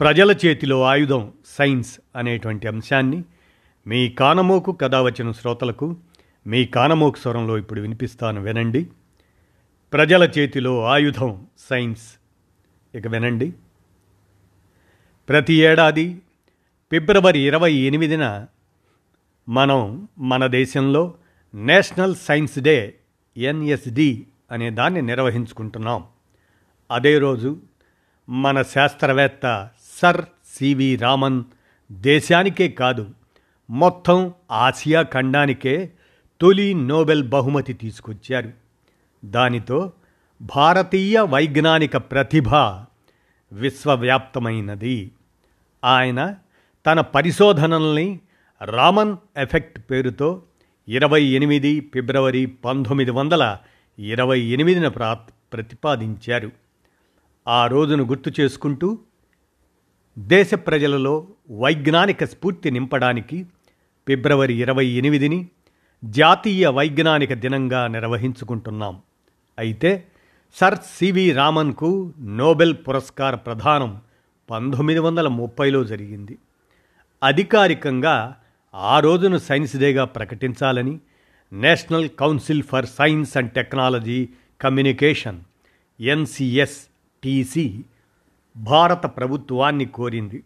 ప్రజల చేతిలో ఆయుధం సైన్స్ అనేటువంటి అంశాన్ని మీ కానమోకు కథ వచ్చిన శ్రోతలకు మీ కానమోకు స్వరంలో ఇప్పుడు వినిపిస్తాను వినండి. ప్రజల చేతిలో ఆయుధం సైన్స్. ఇక వినండి. ప్రతి ఏడాది ఫిబ్రవరి ఇరవై ఎనిమిదిన మనం మన దేశంలో నేషనల్ సైన్స్ డే ఎన్ఎస్డి అనే దాన్ని నిర్వహించుకుంటున్నాం. అదే రోజు మన శాస్త్రవేత్త సర్ సివి రామన్ దేశానికే కాదు మొత్తం ఆసియా ఖండానికే తొలి నోబెల్ బహుమతి తీసుకొచ్చారు. దానితో భారతీయ వైజ్ఞానిక ప్రతిభ విశ్వవ్యాప్తమైనది. ఆయన తన పరిశోధనల్ని రామన్ ఎఫెక్ట్ పేరుతో ఇరవై ఎనిమిది ఫిబ్రవరి పంతొమ్మిది వందల ఇరవై ఎనిమిదిన ప్రా ప్రతిపాదించారు. ఆ రోజును గుర్తు చేసుకుంటూ దేశ ప్రజలలో వైజ్ఞానిక స్ఫూర్తి నింపడానికి ఫిబ్రవరి ఇరవై ఎనిమిదిని జాతీయ వైజ్ఞానిక దినంగా నిర్వహించుకుంటున్నాం. అయితే సర్ సివి రామన్కు నోబెల్ పురస్కార ప్రదానం పంతొమ్మిది వందల ముప్పైలో జరిగింది. అధికారికంగా ఆ రోజును సైన్స్ డేగా ప్రకటించాలని national council for science and technology communication NCS TC భారత ప్రభుత్వాన్ని కోరింది.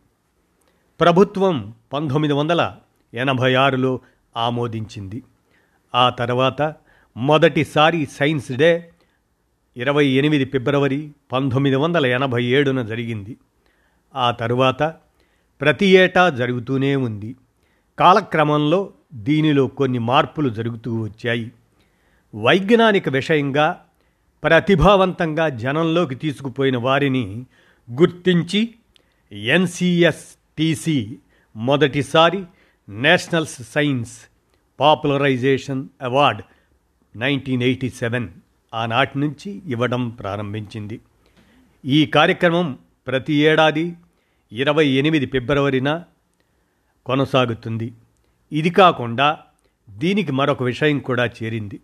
ప్రభుత్వం పంతొమ్మిది వందల ఎనభై ఆరులో ఆమోదించింది. ఆ తర్వాత మొదటిసారి సైన్స్ డే ఇరవై ఎనిమిది ఫిబ్రవరి పంతొమ్మిది వందల ఎనభై ఏడున జరిగింది. ఆ తరువాత ప్రతి ఏటా జరుగుతూనే ఉంది. కాలక్రమంలో దీనిలో కొన్ని మార్పులు జరుగుతూ వచ్చాయి. వైజ్ఞానిక విషయంగా ప్రతిభావంతంగా జనంలోకి తీసుకుపోయిన వారిని గుర్తించి ఎన్సిఎస్టిసి మొదటిసారి nationals science popularization award nineteen eighty seven ఆనాటి నుంచి ఇవ్వడం ప్రారంభించింది. ఈ కార్యక్రమం ప్రతి ఏడాది ఇరవై ఎనిమిది ఫిబ్రవరిన కొనసాగుతుంది. ఇది కాకుండా దీనికి మరొక విషయం కూడా చేరింది.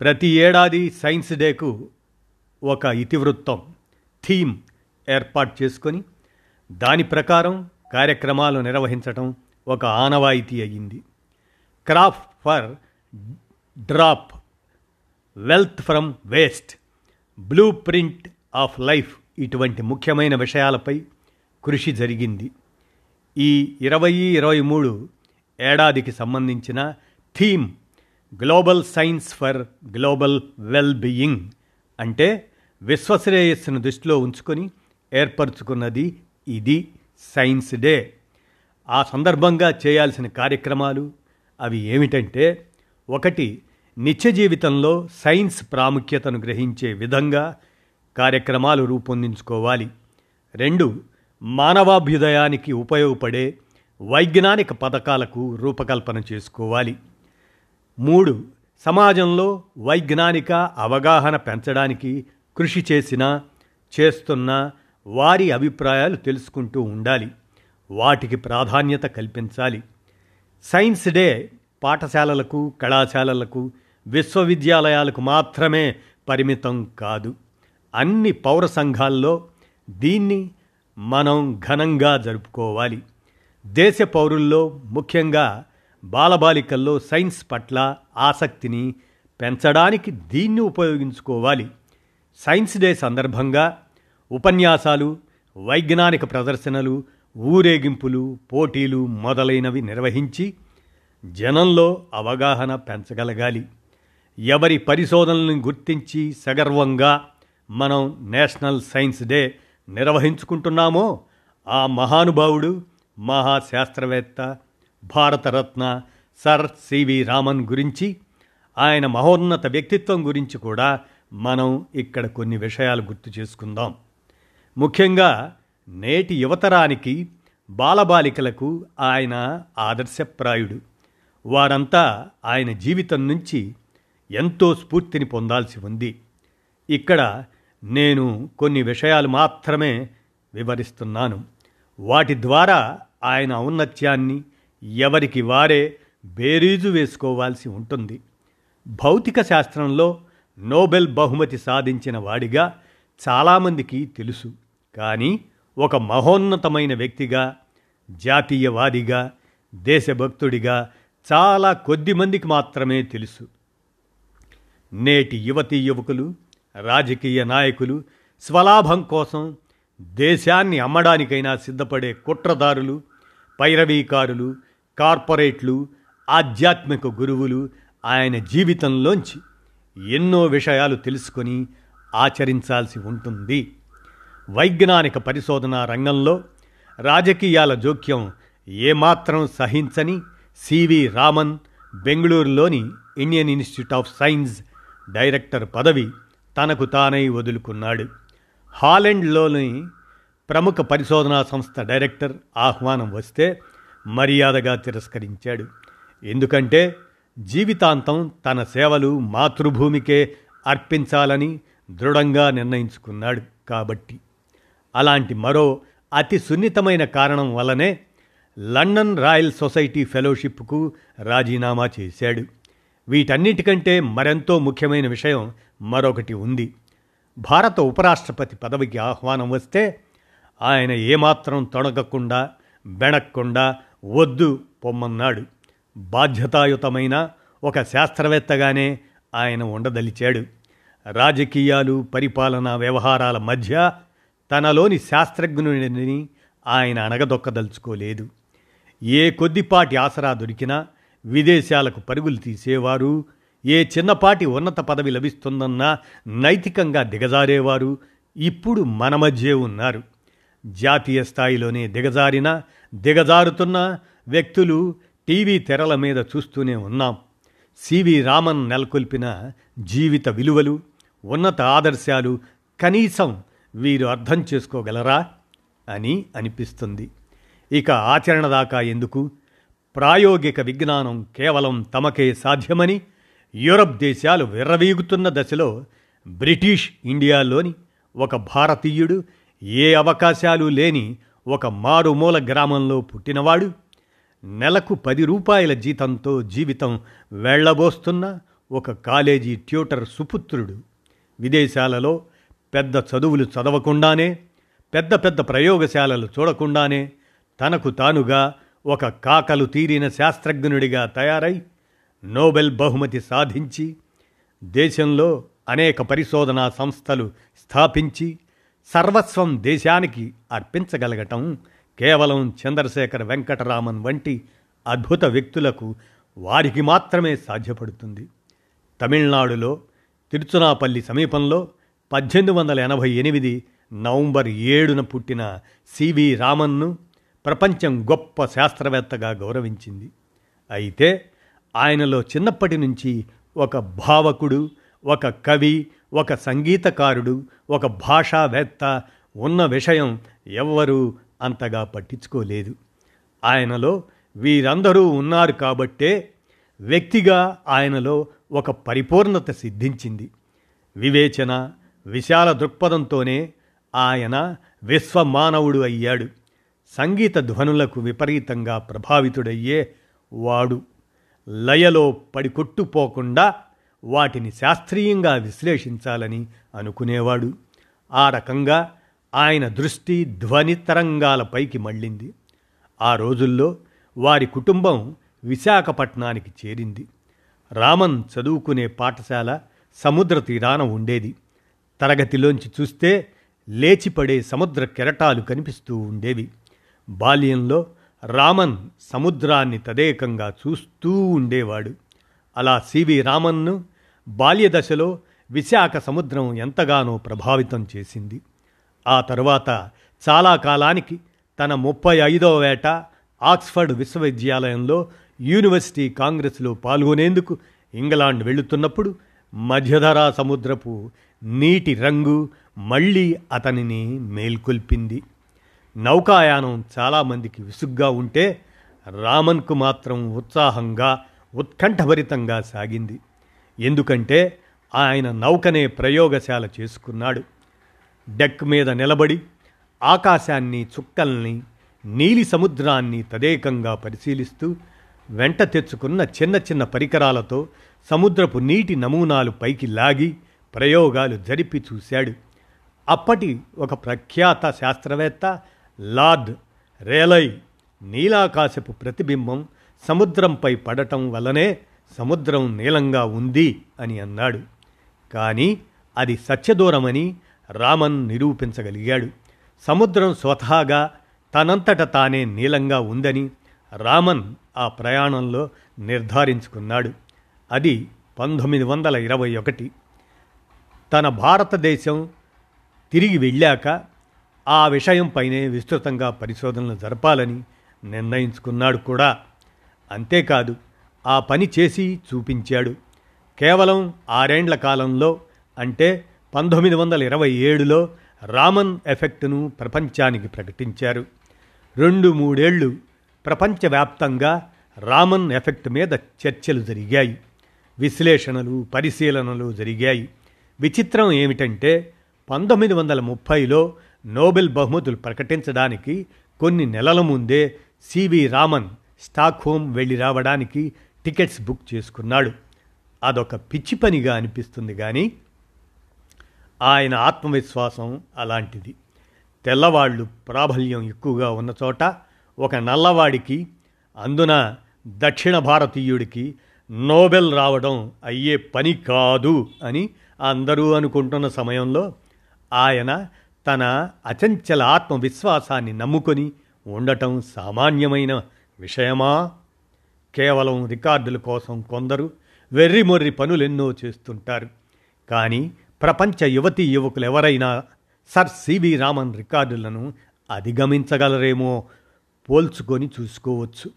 ప్రతి ఏడాది సైన్స్ డేకు ఒక ఇతివృత్తం థీమ్ ఏర్పాటు చేసుకొని దాని ప్రకారం కార్యక్రమాలు నిర్వహించటం ఒక ఆనవాయితీ అయ్యింది. Craft for drop wealth from waste blueprint of life ఇటువంటి ముఖ్యమైన విషయాలపై కృషి జరిగింది. ఈ ఇరవై ఇరవై మూడు ఏడాదికి సంబంధించిన theme global science for global well being అంటే విశ్వశ్రేయస్సును దృష్టిలో ఉంచుకొని ఏర్పరచుకున్నది ఇది సైన్స్ డే. ఆ సందర్భంగా చేయాల్సిన కార్యక్రమాలు అవి ఏమిటంటే ఒకటి నిత్య జీవితంలో సైన్స్ ప్రాముఖ్యతను గ్రహించే విధంగా కార్యక్రమాలు రూపొందించుకోవాలి. రెండు మానవాభ్యుదయానికి ఉపయోగపడే వైజ్ఞానిక పథకాలకు రూపకల్పన చేసుకోవాలి. మూడు సమాజంలో వైజ్ఞానిక అవగాహన పెంచడానికి కృషి చేసిన చేస్తున్న వారి అభిప్రాయాలు తెలుసుకుంటూ ఉండాలి. వాటికి ప్రాధాన్యత కల్పించాలి. సైన్స్ డే పాఠశాలలకు కళాశాలలకు విశ్వవిద్యాలయాలకు మాత్రమే పరిమితం కాదు. అన్ని పౌర సంఘాల్లో దీన్ని మనం ఘనంగా జరుపుకోవాలి. దేశ పౌరుల్లో ముఖ్యంగా బాలబాలికల్లో సైన్స్ పట్ల ఆసక్తిని పెంచడానికి దీన్ని ఉపయోగించుకోవాలి. సైన్స్ డే సందర్భంగా ఉపన్యాసాలు వైజ్ఞానిక ప్రదర్శనలు ఊరేగింపులు పోటీలు మొదలైనవి నిర్వహించి జనంలో అవగాహన పెంచగలగాలి. ఎవరి పరిశోధనలను గుర్తించి సగర్వంగా మనం నేషనల్ సైన్స్ డే నిర్వహించుకుంటున్నామో ఆ మహానుభావుడు మహాశాస్త్రవేత్త Bharat Ratna sir C V Raman గురించి ఆయన మహోన్నత వ్యక్తిత్వం గురించి కూడా మనం ఇక్కడ కొన్ని విషయాలు గుర్తు చేసుకుందాం. ముఖ్యంగా నేటి యువతరానికి బాలబాలికలకు ఆయన ఆదర్శప్రాయుడు. వారంతా ఆయన జీవితం నుంచి ఎంతో స్ఫూర్తిని పొందాల్సి ఉంది. ఇక్కడ నేను కొన్ని విషయాలు మాత్రమే వివరిస్తున్నాను. వాటి ద్వారా ఆయన ఔన్నత్యాన్ని ఎవరికి వారే బేరీజు వేసుకోవాల్సి ఉంటుంది. భౌతిక శాస్త్రంలో నోబెల్ బహుమతి సాధించిన వాడిగా చాలామందికి తెలుసు. కానీ ఒక మహోన్నతమైన వ్యక్తిగా జాతీయవాదిగా దేశభక్తుడిగా చాలా కొద్ది మందికి మాత్రమే తెలుసు. నేటి యువతీ యువకులు రాజకీయ నాయకులు స్వలాభం కోసం దేశాన్ని అమ్మడానికైనా సిద్ధపడే కుట్రదారులు పైరవీకారులు కార్పొరేట్లు ఆధ్యాత్మిక గురువులు ఆయన జీవితంలోంచి ఎన్నో విషయాలు తెలుసుకొని ఆచరించాల్సి ఉంటుంది. వైజ్ఞానిక పరిశోధన రంగంలో రాజకీయాల జోక్యం ఏమాత్రం సహించని సివి రామన్ బెంగళూరులోని Indian institute of science director పదవి తనకు తానై వదులుకున్నాడు. హాలెండ్లోని ప్రముఖ పరిశోధనా సంస్థ డైరెక్టర్ ఆహ్వానం వస్తే మర్యాదగా తిరస్కరించాడు. ఎందుకంటే జీవితాంతం తన సేవలు మాతృభూమికే అర్పించాలని దృఢంగా నిర్ణయించుకున్నాడు కాబట్టి. అలాంటి మరో అతి సున్నితమైన కారణం వల్లనే లండన్ రాయల్ సొసైటీ ఫెలోషిప్కు రాజీనామా చేశాడు. వీటన్నిటికంటే మరెంతో ముఖ్యమైన విషయం మరొకటి ఉంది. భారత ఉపరాష్ట్రపతి పదవికి ఆహ్వానం వస్తే ఆయన ఏమాత్రం తొణగకుండా బెణక్కుండా వద్దు పొమ్మన్నాడు. బాధ్యతాయుతమైన ఒక శాస్త్రవేత్తగానే ఆయన ఉండదలిచాడు. రాజకీయాలు పరిపాలనా వ్యవహారాల మధ్య తనలోని శాస్త్రజ్ఞుడిని ఆయన అణగదొక్కదలుచుకోలేదు. ఏ కొద్దిపాటి ఆసరా దొరికినా విదేశాలకు పరుగులు తీసేవారు ఏ చిన్నపాటి ఉన్నత పదవి లభిస్తుందన్నా నైతికంగా దిగజారేవారు ఇప్పుడు మన మధ్యే ఉన్నారు. జాతీయ స్థాయిలోనే దిగజారిన దిగజారుతున్న వ్యక్తులు టీవీ తెరల మీద చూస్తూనే ఉన్నాం. సివి రామన్ నెలకొల్పిన జీవిత విలువలు ఉన్నత ఆదర్శాలు కనీసం వీరు అర్థం చేసుకోగలరా అని అనిపిస్తుంది. ఇక ఆచరణ దాకా ఎందుకు? ప్రాయోగిక విజ్ఞానం కేవలం తమకే సాధ్యమని యూరప్ దేశాలు విర్రవీగుతున్న దశలో బ్రిటిష్ ఇండియాలోని ఒక భారతీయుడు ఏ అవకాశాలు లేని ఒక మారుమూల గ్రామంలో పుట్టినవాడు నెలకు పది రూపాయల జీతంతో జీవితం వెళ్ళబోస్తున్న ఒక కాలేజీ ట్యూటర్ సుపుత్రుడు. విదేశాలలో పెద్ద చదువులు చదవకుండానే పెద్ద పెద్ద ప్రయోగశాలలు చూడకుండానే తనకు తానుగా ఒక కాకలు తీరిన శాస్త్రజ్ఞుడిగా తయారై నోబెల్ బహుమతి సాధించి దేశంలో అనేక పరిశోధనా సంస్థలు స్థాపించి సర్వస్వం దేశానికి అర్పించగలగటం కేవలం చంద్రశేఖర్ వెంకటరామన్ వంటి అద్భుత వ్యక్తులకు వారికి మాత్రమే సాధ్యపడుతుంది. తమిళనాడులో తిరుచునాపల్లి సమీపంలో పద్దెనిమిది వందల ఎనభై ఎనిమిది నవంబర్ ఏడున పుట్టిన సివి రామన్ను ప్రపంచం గొప్ప శాస్త్రవేత్తగా గౌరవించింది. అయితే ఆయనలో చిన్నప్పటి నుంచి ఒక భావకుడు ఒక కవి ఒక సంగీతకారుడు ఒక భాషావేత్త ఉన్న విషయం ఎవ్వరూ అంతగా పట్టించుకోలేదు. ఆయనలో వీరందరూ ఉన్నారు కాబట్టే వ్యక్తిగా ఆయనలో ఒక పరిపూర్ణత సిద్ధించింది. వివేచన విశాల దృక్పథంతోనే ఆయన విశ్వమానవుడు అయ్యాడు. సంగీత ధ్వనులకు విపరీతంగా ప్రభావితుడయ్యే వాడు. లయలో పడికొట్టుపోకుండా వాటిని శాస్త్రీయంగా విశ్లేషించాలని అనుకునేవాడు. ఆ రకంగా ఆయన దృష్టి ధ్వని తరంగాలపైకి మళ్ళింది. ఆ రోజుల్లో వారి కుటుంబం విశాఖపట్నానికి చేరింది. రామన్ చదువుకునే పాఠశాల సముద్ర తీరాన ఉండేది. తరగతిలోంచి చూస్తే లేచిపడే సముద్ర కెరటాలు కనిపిస్తూ ఉండేవి. బాల్యంలో రామన్ సముద్రాన్ని తదేకంగా చూస్తూ ఉండేవాడు. అలా సివి రామన్ను బాల్యదశలో విశాఖ సముద్రం ఎంతగానో ప్రభావితం చేసింది. ఆ తరువాత చాలా కాలానికి తన ముప్పై ఐదవ వేట ఆక్స్ఫర్డ్ విశ్వవిద్యాలయంలో యూనివర్సిటీ కాంగ్రెస్లో పాల్గొనేందుకు ఇంగ్లాండ్ వెళుతున్నప్పుడు మధ్యధరా సముద్రపు నీటి రంగు మళ్ళీ అతనిని మేల్కొల్పింది. నౌకాయానం చాలామందికి విసుగ్గా ఉంటే రామన్కు మాత్రం ఉత్సాహంగా ఉత్కంఠభరితంగా సాగింది. ఎందుకంటే ఆయన నౌకనే ప్రయోగశాల చేసుకున్నాడు. డెక్ మీద నిలబడి ఆకాశాన్ని చుక్కల్ని నీలి సముద్రాన్ని తదేకంగా పరిశీలిస్తూ వెంట తెచ్చుకున్న చిన్న చిన్న పరికరాలతో సముద్రపు నీటి నమూనాలు పైకి లాగి ప్రయోగాలు జరిపి చూశాడు. అప్పటి ఒక ప్రఖ్యాత శాస్త్రవేత్త లార్డ్ రేలై నీలాకాశపు ప్రతిబింబం సముద్రంపై పడటం వల్లనే సముద్రం నీలంగా ఉంది అని అన్నాడు. కానీ అది సత్యదూరమని రామన్ నిరూపించగలిగాడు. సముద్రం స్వతహాగా తనంతట తానే నీలంగా ఉందని రామన్ ఆ ప్రయాణంలో నిర్ధారించుకున్నాడు. అది పంతొమ్మిది వందల ఇరవై ఒకటి. తన భారతదేశం తిరిగి వెళ్ళాక ఆ విషయంపైనే విస్తృతంగా పరిశోధనలు జరపాలని నిర్ణయించుకున్నాడు కూడా. అంతేకాదు ఆ పని చేసి చూపించాడు. కేవలం ఆరేండ్ల కాలంలో అంటే పంతొమ్మిది వందల ఇరవై ఏడులో రామన్ ఎఫెక్ట్ను ప్రపంచానికి ప్రకటించారు. రెండు మూడేళ్ళు ప్రపంచవ్యాప్తంగా రామన్ ఎఫెక్ట్ మీద చర్చలు జరిగాయి. విశ్లేషణలు పరిశీలనలు జరిగాయి. విచిత్రం ఏమిటంటే పంతొమ్మిది వందల ముప్పైలో నోబెల్ బహుమతులు ప్రకటించడానికి కొన్ని నెలల ముందే సివి రామన్ స్టాక్హోమ్ వెళ్ళి రావడానికి టికెట్స్ బుక్ చేసుకున్నాడు. అదొక పిచ్చి పనిగా అనిపిస్తుంది కానీ ఆయన ఆత్మవిశ్వాసం అలాంటిది. తెల్లవాళ్ళు ప్రాబల్యం ఎక్కువగా ఉన్న చోట ఒక నల్లవాడికి అందున దక్షిణ భారతీయుడికి నోబెల్ రావడం అయ్యే పని కాదు అని అందరూ అనుకుంటున్న సమయంలో ఆయన తన అచంచల ఆత్మవిశ్వాసాన్ని నమ్ముకొని ఉండటం సామాన్యమైన విషయమా? కేవలం రికార్డుల కోసం కొందరు వెర్రిమొర్రి పనులెన్నో చేస్తుంటారు. కానీ ప్రపంచ యువతీ యువకులు ఎవరైనా సర్ సివి రామన్ రికార్డులను అధిగమించగలరేమో పోల్చుకొని చూసుకోవచ్చు.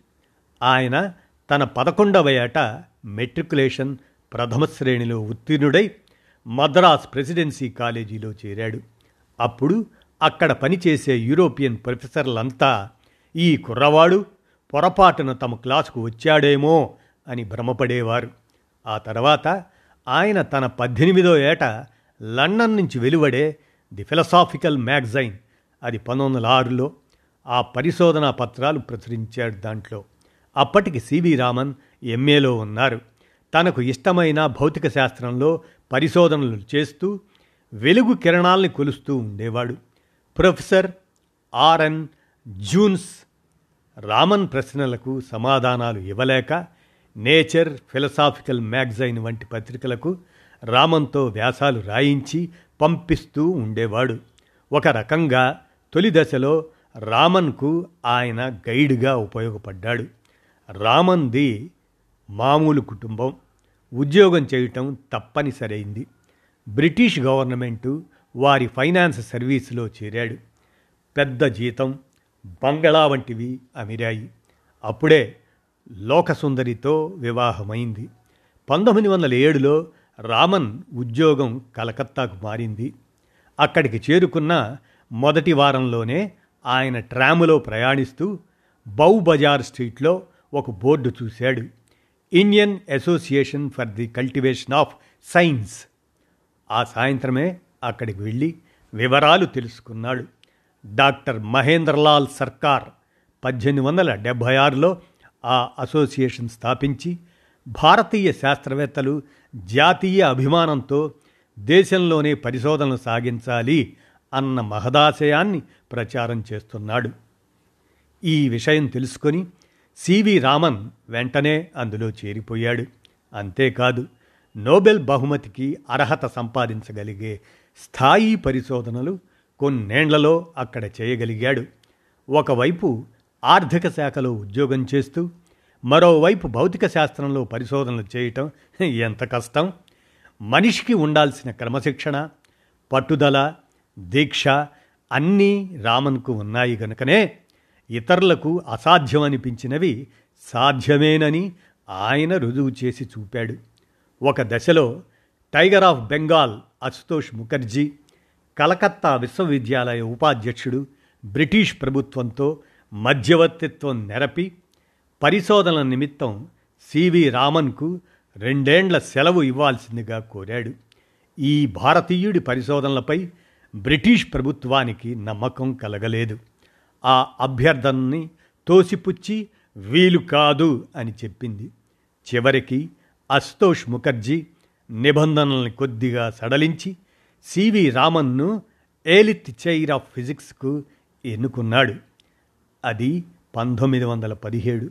ఆయన తన పదకొండవ ఏట మెట్రికులేషన్ ప్రథమ శ్రేణిలో ఉత్తీర్ణుడై మద్రాస్ ప్రెసిడెన్సీ కాలేజీలో చేరాడు. అప్పుడు అక్కడ పనిచేసే యూరోపియన్ ప్రొఫెసర్లంతా ఈ కుర్రవాడు పొరపాటున తమ క్లాసుకు వచ్చాడేమో అని భ్రమపడేవారు. ఆ తర్వాత ఆయన తన పద్దెనిమిదో ఏట లండన్ నుంచి వెలువడే ది ఫిలసాఫికల్ మ్యాగజైన్ అది పంతొమ్మిది వందల ఆరులో ఆ పరిశోధనా పత్రాలు ప్రచురించాడు దాంట్లో. అప్పటికి సివి రామన్ ఎంఏలో ఉన్నారు. తనకు ఇష్టమైన భౌతిక శాస్త్రంలో పరిశోధనలు చేస్తూ వెలుగు కిరణాల్ని కొలుస్తూ ఉండేవాడు. ప్రొఫెసర్ ఆర్ఎన్ జూన్స్ రామన్ ప్రశ్నలకు సమాధానాలు ఇవ్వలేక నేచర్ ఫిలసాఫికల్ మ్యాగజైన్ వంటి పత్రికలకు రామన్తో వ్యాసాలు రాయించి పంపిస్తూ ఉండేవాడు. ఒక రకంగా తొలి దశలో రామన్కు ఆయన గైడ్గా ఉపయోగపడ్డాడు. రామన్ది మామూలు కుటుంబం. ఉద్యోగం చేయటం తప్పనిసరైంది. బ్రిటిష్ గవర్నమెంటు వారి ఫైనాన్స్ సర్వీసులో చేరాడు. పెద్ద జీతం బంగళా వంటివి అమిరాయి. అప్పుడే లోకసుందరితో వివాహమైంది. పంతొమ్మిది వందల ఏడులో రామన్ ఉద్యోగం కలకత్తాకు మారింది. అక్కడికి చేరుకున్న మొదటి వారంలోనే ఆయన ట్రాములో ప్రయాణిస్తూ బౌ బజార్ స్ట్రీట్లో ఒక బోర్డు చూశాడు. Indian association for the cultivation of science. ఆ సాయంత్రమే అక్కడికి వెళ్ళి వివరాలు తెలుసుకున్నాడు. డాక్టర్ మహేంద్రలాల్ సర్కార్ పద్దెనిమిది వందల డెబ్భై ఆరులో ఆ అసోసియేషన్ స్థాపించి భారతీయ శాస్త్రవేత్తలు జాతీయ అభిమానంతో దేశంలోనే పరిశోధనలు సాగించాలి అన్న మహదాశయాన్ని ప్రచారం చేస్తున్నాడు. ఈ విషయం తెలుసుకొని సివి రామన్ వెంటనే అందులో చేరిపోయాడు. అంతేకాదు నోబెల్ బహుమతికి అర్హత సంపాదించగలిగే స్థాయి పరిశోధనలు కొన్నేండ్లలో అక్కడ చేయగలిగాడు. ఒకవైపు ఆర్థిక శాఖలో ఉద్యోగం చేస్తూ మరోవైపు భౌతిక శాస్త్రంలో పరిశోధనలు చేయటం ఎంత కష్టం? మనిషికి ఉండాల్సిన క్రమశిక్షణ పట్టుదల దీక్ష అన్నీ రామన్కు ఉన్నాయి గనుకనే ఇతరులకు అసాధ్యమనిపించినవి సాధ్యమేనని ఆయన రుజువు చేసి చూపాడు. ఒక దశలో టైగర్ ఆఫ్ బెంగాల్ అశుతోష్ ముఖర్జీ కలకత్తా విశ్వవిద్యాలయ ఉపాధ్యక్షుడు బ్రిటిష్ ప్రభుత్వంతో మధ్యవర్తిత్వం నెరపి పరిశోధనల నిమిత్తం సివి రామన్కు రెండేండ్ల సెలవు ఇవ్వాల్సిందిగా కోరాడు. ఈ భారతీయుడి పరిశోధనలపై బ్రిటిష్ ప్రభుత్వానికి నమ్మకం కలగలేదు. ఆ అభ్యర్థనని తోసిపుచ్చి వీలు కాదు అని చెప్పింది. చివరికి అస్తోష్ ముఖర్జీ నిబంధనల్ని కొద్దిగా సడలించి సివి రామన్ను ఏలిత్ చైర్ ఆఫ్ ఫిజిక్స్కు ఎన్నుకున్నాడు. అది పంతొమ్మిది వందల పదిహేడు.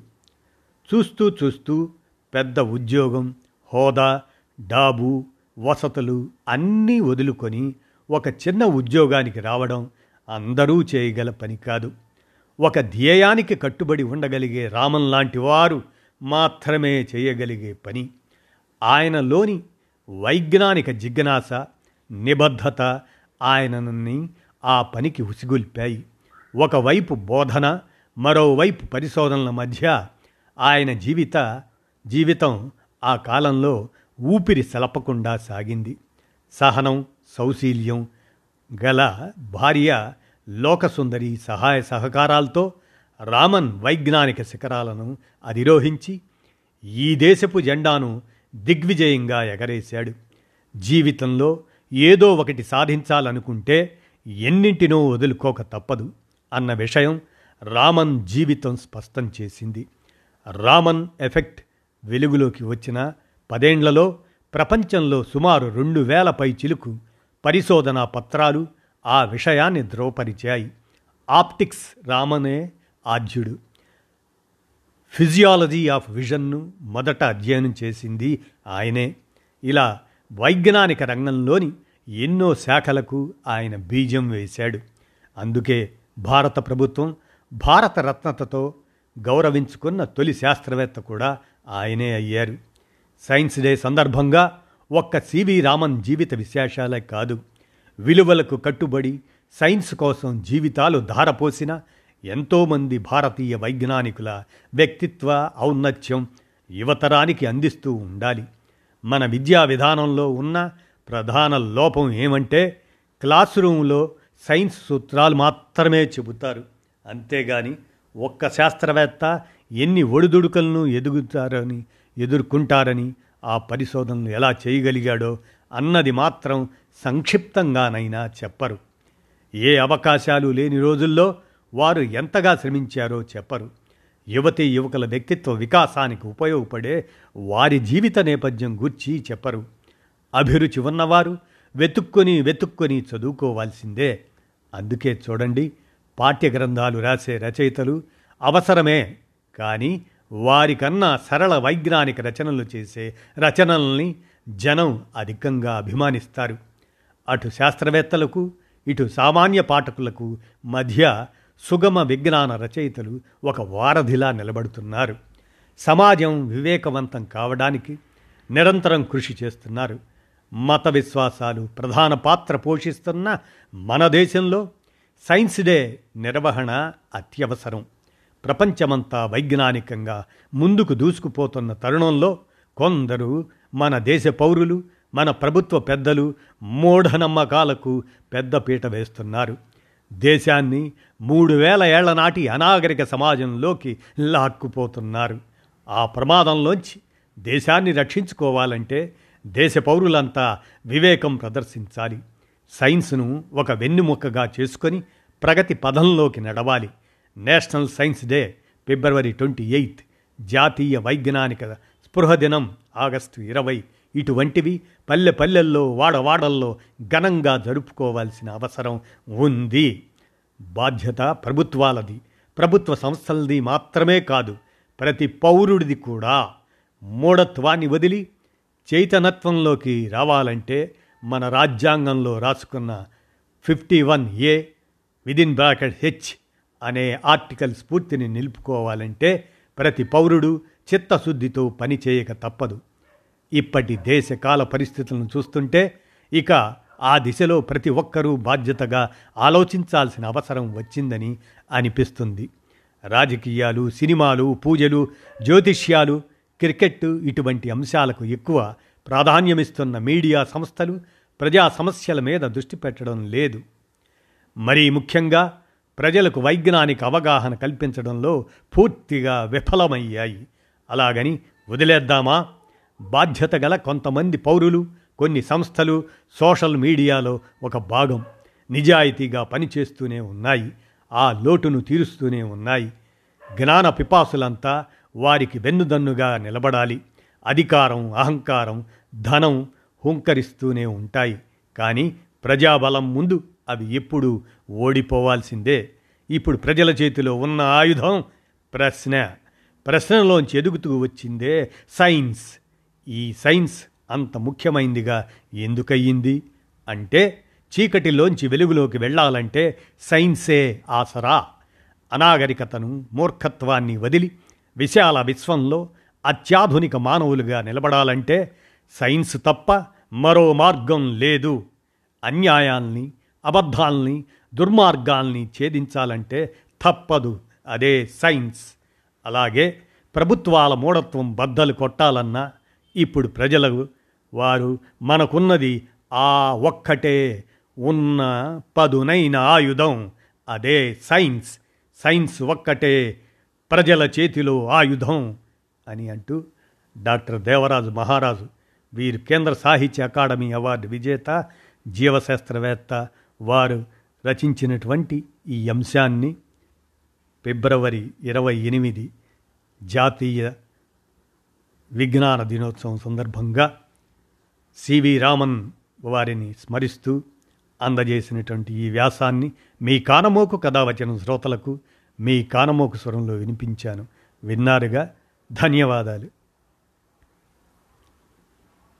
చూస్తూ చూస్తూ పెద్ద ఉద్యోగం హోదా డాబు వసతులు అన్నీ వదులుకొని ఒక చిన్న ఉద్యోగానికి రావడం అందరూ చేయగల పని కాదు. ఒక ధ్యేయానికి కట్టుబడి ఉండగలిగే రామన్ లాంటి వారు మాత్రమే చేయగలిగే పని. ఆయనలోని వైజ్ఞానిక జిజ్ఞాస నిబద్ధత ఆయనని ఆ పనికి ఉసిగొల్పాయి. ఒకవైపు బోధన మరోవైపు పరిశోధనల మధ్య ఆయన జీవిత జీవితం ఆ కాలంలో ఊపిరి సలపకుండా సాగింది. సహనం సౌశీల్యం గల భార్య లోకసుందరి సహాయ సహకారాలతో రామన్ వైజ్ఞానిక శిఖరాలను అధిరోహించి ఈ దేశపు జెండాను దిగ్విజయంగా ఎగరేశాడు. జీవితంలో ఏదో ఒకటి సాధించాలనుకుంటే ఎన్నింటినో వదులుకోక తప్పదు అన్న విషయం రామన్ జీవితం స్పష్టం చేసింది. రామన్ ఎఫెక్ట్ వెలుగులోకి వచ్చిన పదేండ్లలో ప్రపంచంలో సుమారు రెండు వేలపై చిలుకు పరిశోధనా పత్రాలు ఆ విషయాన్ని ధృవపరిచాయి. ఆప్టిక్స్ రామనే ఆద్యుడు. ఫిజియాలజీ ఆఫ్ విజన్ను మొదట అధ్యయనం చేసింది ఆయనే. ఇలా వైజ్ఞానిక రంగంలోని ఎన్నో శాఖలకు ఆయన బీజం వేశాడు. అందుకే భారత ప్రభుత్వం భారతరత్నతతో గౌరవించుకున్న తొలి శాస్త్రవేత్త కూడా ఆయనే అయ్యారు. సైన్స్ డే సందర్భంగా ఒక్క సివి రామన్ జీవిత విశేషాలే కాదు. విలువలకు కట్టుబడి సైన్స్ కోసం జీవితాలు ధారపోసిన ఎంతోమంది భారతీయ వైజ్ఞానికుల వ్యక్తిత్వ ఔన్నత్యం యువతరానికి అందిస్తూ ఉండాలి. మన విద్యా విధానంలో ఉన్న ప్రధాన లోపం ఏమంటే క్లాస్ రూమ్లో సైన్స్ సూత్రాలు మాత్రమే చెబుతారు. అంతేగాని ఒక్క శాస్త్రవేత్త ఎన్ని ఒడిదుడుకలను ఎదుగుతారని ఎదుర్కొంటారని ఆ పరిశోధనలు ఎలా చేయగలిగాడో అన్నది మాత్రం సంక్షిప్తంగానైనా చెప్పరు. ఏ అవకాశాలు లేని రోజుల్లో వారు ఎంతగా శ్రమించారో చెప్పరు. యువతి యువకుల వ్యక్తిత్వ వికాసానికి ఉపయోగపడే వారి జీవిత నేపథ్యం గూర్చి చెప్పరు. అభిరుచి ఉన్నవారు వెతుక్కొని వెతుక్కొని చదువుకోవాల్సిందే. అందుకే చూడండి పాఠ్య గ్రంథాలు రాసే రచయితలు అవసరమే. కానీ వారికన్నా సరళ వైజ్ఞానిక రచనలు చేసే రచనల్ని జనం అధికంగా అభిమానిస్తారు. అటు శాస్త్రవేత్తలకు ఇటు సామాన్య పాఠకులకు మధ్య సుగమ విజ్ఞాన రచయితలు ఒక వారధిలా నిలబడుతున్నారు. సమాజం వివేకవంతం కావడానికి నిరంతరం కృషి చేస్తున్నారు. మత విశ్వాసాలు ప్రధాన పాత్ర పోషిస్తున్న మన దేశంలో సైన్స్ డే నిర్వహణ అత్యవసరం. ప్రపంచమంతా వైజ్ఞానికంగా ముందుకు దూసుకుపోతున్న తరుణంలో కొందరు మన దేశ పౌరులు మన ప్రభుత్వ పెద్దలు మూఢనమ్మకాలకు పెద్దపీట వేస్తున్నారు. దేశాన్ని మూడు వేల ఏళ్ళ నాటి అనాగరిక సమాజంలోకి లాక్కుపోతున్నారు. ఆ ప్రమాదంలోంచి దేశాన్ని రక్షించుకోవాలంటే దేశ పౌరులంతా వివేకం ప్రదర్శించాలి. సైన్స్ను ఒక వెన్నుముక్కగా చేసుకొని ప్రగతి పదంలోకి నడవాలి. నేషనల్ సైన్స్ డే ఫిబ్రవరి ట్వంటీ ఎయిత్ జాతీయ వైజ్ఞానిక స్పృహ దినం ఆగస్టు ఇరవై. ఇటువంటివి పల్లె పల్లెల్లో వాడవాడల్లో ఘనంగా జరుపుకోవాల్సిన అవసరం ఉంది. బాధ్యత ప్రభుత్వాలది. ప్రభుత్వ సంస్థలది మాత్రమే కాదు ప్రతి పౌరుడిది కూడా. మూఢత్వాన్ని వదిలి చైతన్యత్వంలోకి రావాలంటే మన రాజ్యాంగంలో రాసుకున్న fifty one A within bracket H అనే ఆర్టికల్ స్ఫూర్తిని నిలుపుకోవాలంటే ప్రతి పౌరుడు చిత్తశుద్ధితో పనిచేయక తప్పదు. ఇప్పటి దేశకాల పరిస్థితులను చూస్తుంటే ఇక ఆ దిశలో ప్రతి ఒక్కరూ బాధ్యతగా ఆలోచించాల్సిన అవసరం వచ్చిందని అనిపిస్తుంది. రాజకీయాలు సినిమాలు పూజలు జ్యోతిష్యాలు క్రికెట్ ఇటువంటి అంశాలకు ఎక్కువ ప్రాధాన్యమిస్తున్న మీడియా సంస్థలు ప్రజా సమస్యల మీద దృష్టి పెట్టడం లేదు. మరీ ముఖ్యంగా ప్రజలకు వైజ్ఞానిక అవగాహన కల్పించడంలో పూర్తిగా విఫలమయ్యాయి. అలాగని వదిలేద్దామా? బాధ్యత గల కొంతమంది పౌరులు కొన్ని సంస్థలు సోషల్ మీడియాలో ఒక భాగం నిజాయితీగా పనిచేస్తూనే ఉన్నాయి. ఆ లోటును తీరుస్తూనే ఉన్నాయి. జ్ఞాన పిపాసులంతా వారికి వెన్నుదన్నుగా నిలబడాలి. అధికారం అహంకారం ధనం హుంకరిస్తూనే ఉంటాయి. కానీ ప్రజాబలం ముందు అవి ఎప్పుడు ఓడిపోవాల్సిందే. ఇప్పుడు ప్రజల చేతిలో ఉన్న ఆయుధం ప్రశ్న. ప్రశ్నలోంచి ఎదుగుతూ వచ్చిందే సైన్స్. ఈ సైన్స్ అంత ముఖ్యమైందిగా ఎందుకయ్యింది? అంటే చీకటిలోంచి వెలుగులోకి వెళ్ళాలంటే సైన్సే ఆసరా. అనాగరికతను మూర్ఖత్వాన్ని వదిలి విశాల విశ్వంలో అత్యాధునిక మానవులుగా నిలబడాలంటే సైన్స్ తప్ప మరో మార్గం లేదు. అన్యాయాల్ని అబద్ధాల్ని దుర్మార్గాల్ని ఛేదించాలంటే తప్పదు. అదే సైన్స్. అలాగే ప్రభుత్వాల మూఢత్వం బద్దలు కొట్టాలన్నా ఇప్పుడు ప్రజలకు వారు మనకున్నది ఆ ఒక్కటే. ఉన్న పదునైన ఆయుధం. అదే సైన్స్. సైన్స్ ఒక్కటే. ప్రజల చేతిలో ఆయుధం అని అంటూ డాక్టర్ దేవరాజు మహారాజు వీరు కేంద్ర సాహిత్య అకాడమీ అవార్డు విజేత జీవశాస్త్రవేత్త వారు రచించినటువంటి ఈ అంశాన్ని ఫిబ్రవరి ఇరవై ఎనిమిది జాతీయ విజ్ఞాన దినోత్సవం సందర్భంగా సివి రామన్ వారిని స్మరిస్తూ అందజేసినటువంటి ఈ వ్యాసాన్ని మీ కానమోకు కథావచనం శ్రోతలకు మీ కానమోకు స్వరంలో వినిపించాను. విన్నారుగా? ధన్యవాదాలు.